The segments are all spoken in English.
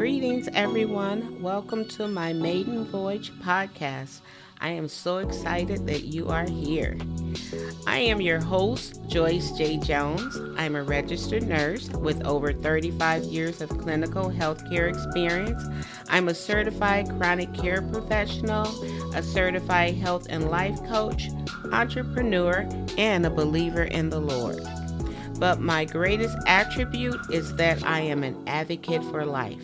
Greetings, everyone. Welcome to my Maiden Voyage podcast. I am so excited that you are here. I am your host, Joyce J. Jones. I'm a registered nurse with over 35 years of clinical healthcare experience. I'm a certified chronic care professional, a certified health and life coach, entrepreneur, and a believer in the Lord. But my greatest attribute is that I am an advocate for life.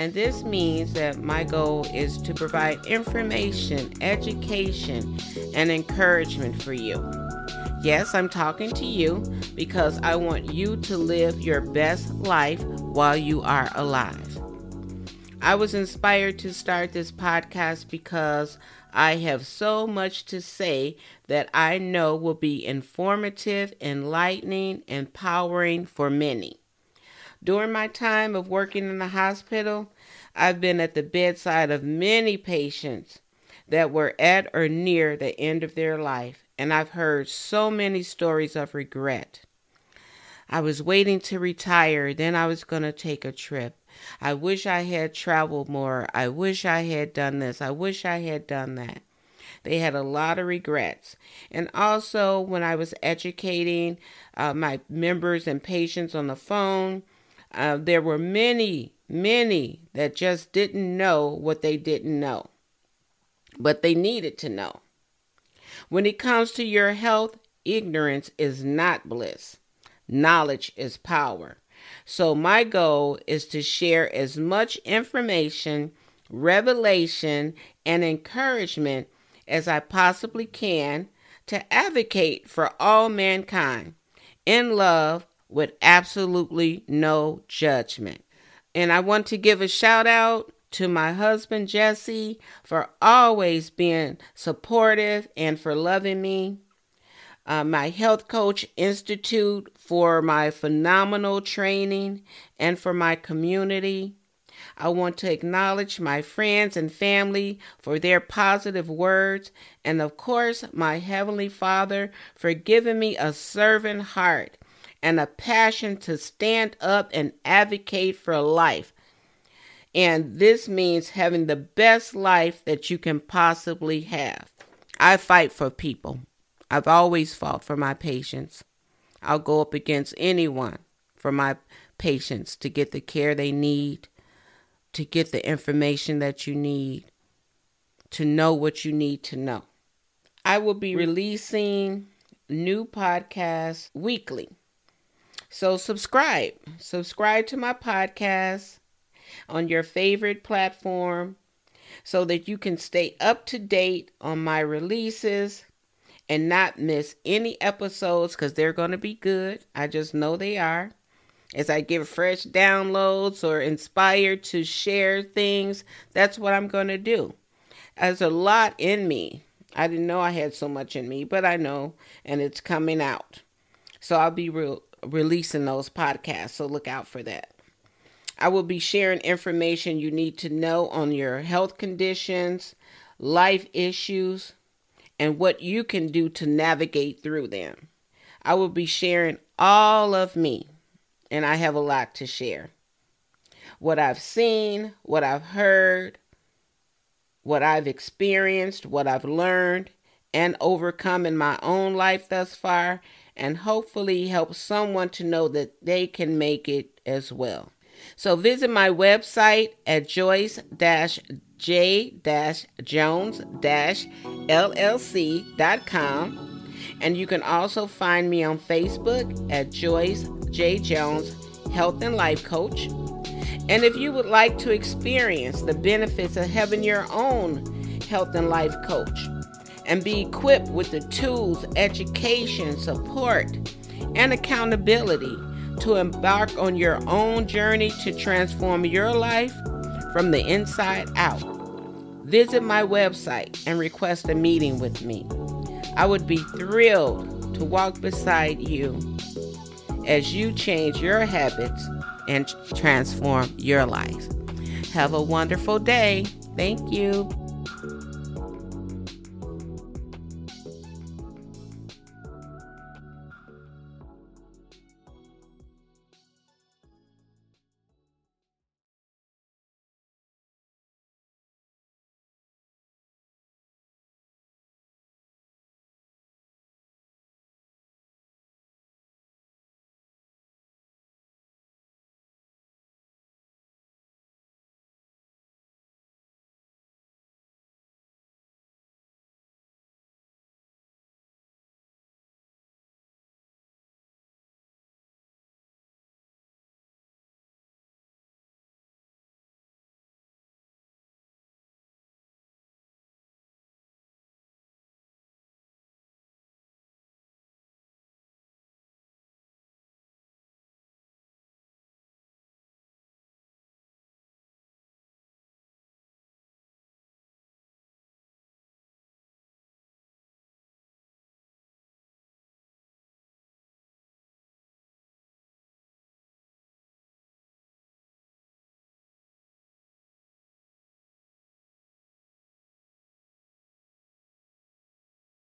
And this means that my goal is to provide information, education, and encouragement for you. Yes, I'm talking to you because I want you to live your best life while you are alive. I was inspired to start this podcast because I have so much to say that I know will be informative, enlightening, empowering for many. During my time of working in the hospital, I've been at the bedside of many patients that were at or near the end of their life, and I've heard so many stories of regret. I was waiting to retire, then I was going to take a trip. I wish I had traveled more. I wish I had done this. I wish I had done that. They had a lot of regrets. And also, when I was educating uh, my members and patients on the phone, uh, there were many, many that just didn't know what they didn't know, but they needed to know. When it comes to your health, ignorance is not bliss, knowledge is power. So, my goal is to share as much information, revelation, and encouragement as I possibly can to advocate for all mankind in love with absolutely no judgment. And I want to give a shout out to my husband Jesse for always being supportive and for loving me. Uh, my Health Coach Institute for my phenomenal training and for my community. I want to acknowledge my friends and family for their positive words, and of course, my Heavenly Father for giving me a servant heart and a passion to stand up and advocate for life. And this means having the best life that you can possibly have. I fight for people. I've always fought for my patients. I'll go up against anyone for my patients to get the care they need, to get the information that you need, to know what you need to know. I will be releasing new podcasts weekly. So subscribe. Subscribe to my podcast on your favorite platform so that you can stay up to date on my releases and not miss any episodes because they're going to be good. I just know they are. As I give fresh downloads or inspired to share things, that's what I'm going to do. There's a lot in me. I didn't know I had so much in me, but I know, and it's coming out. So I'll be re- releasing those podcasts, so look out for that. I will be sharing information you need to know on your health conditions, life issues, and what you can do to navigate through them. I will be sharing all of me, and I have a lot to share. What I've seen, what I've heard, what I've experienced, what I've learned and overcome in my own life thus far, and hopefully help someone to know that they can make it as well. So visit my website at joyce j-jones-llc.com and you can also find me on Facebook at Joyce J. Jones Health and Life Coach. And if you would like to experience the benefits of having your own health and life coach and be equipped with the tools, education, support, and accountability to embark on your own journey to transform your life from the inside out, visit my website and request a meeting with me. I would be thrilled to walk beside you as you change your habits and transform your life. Have a wonderful day. Thank you.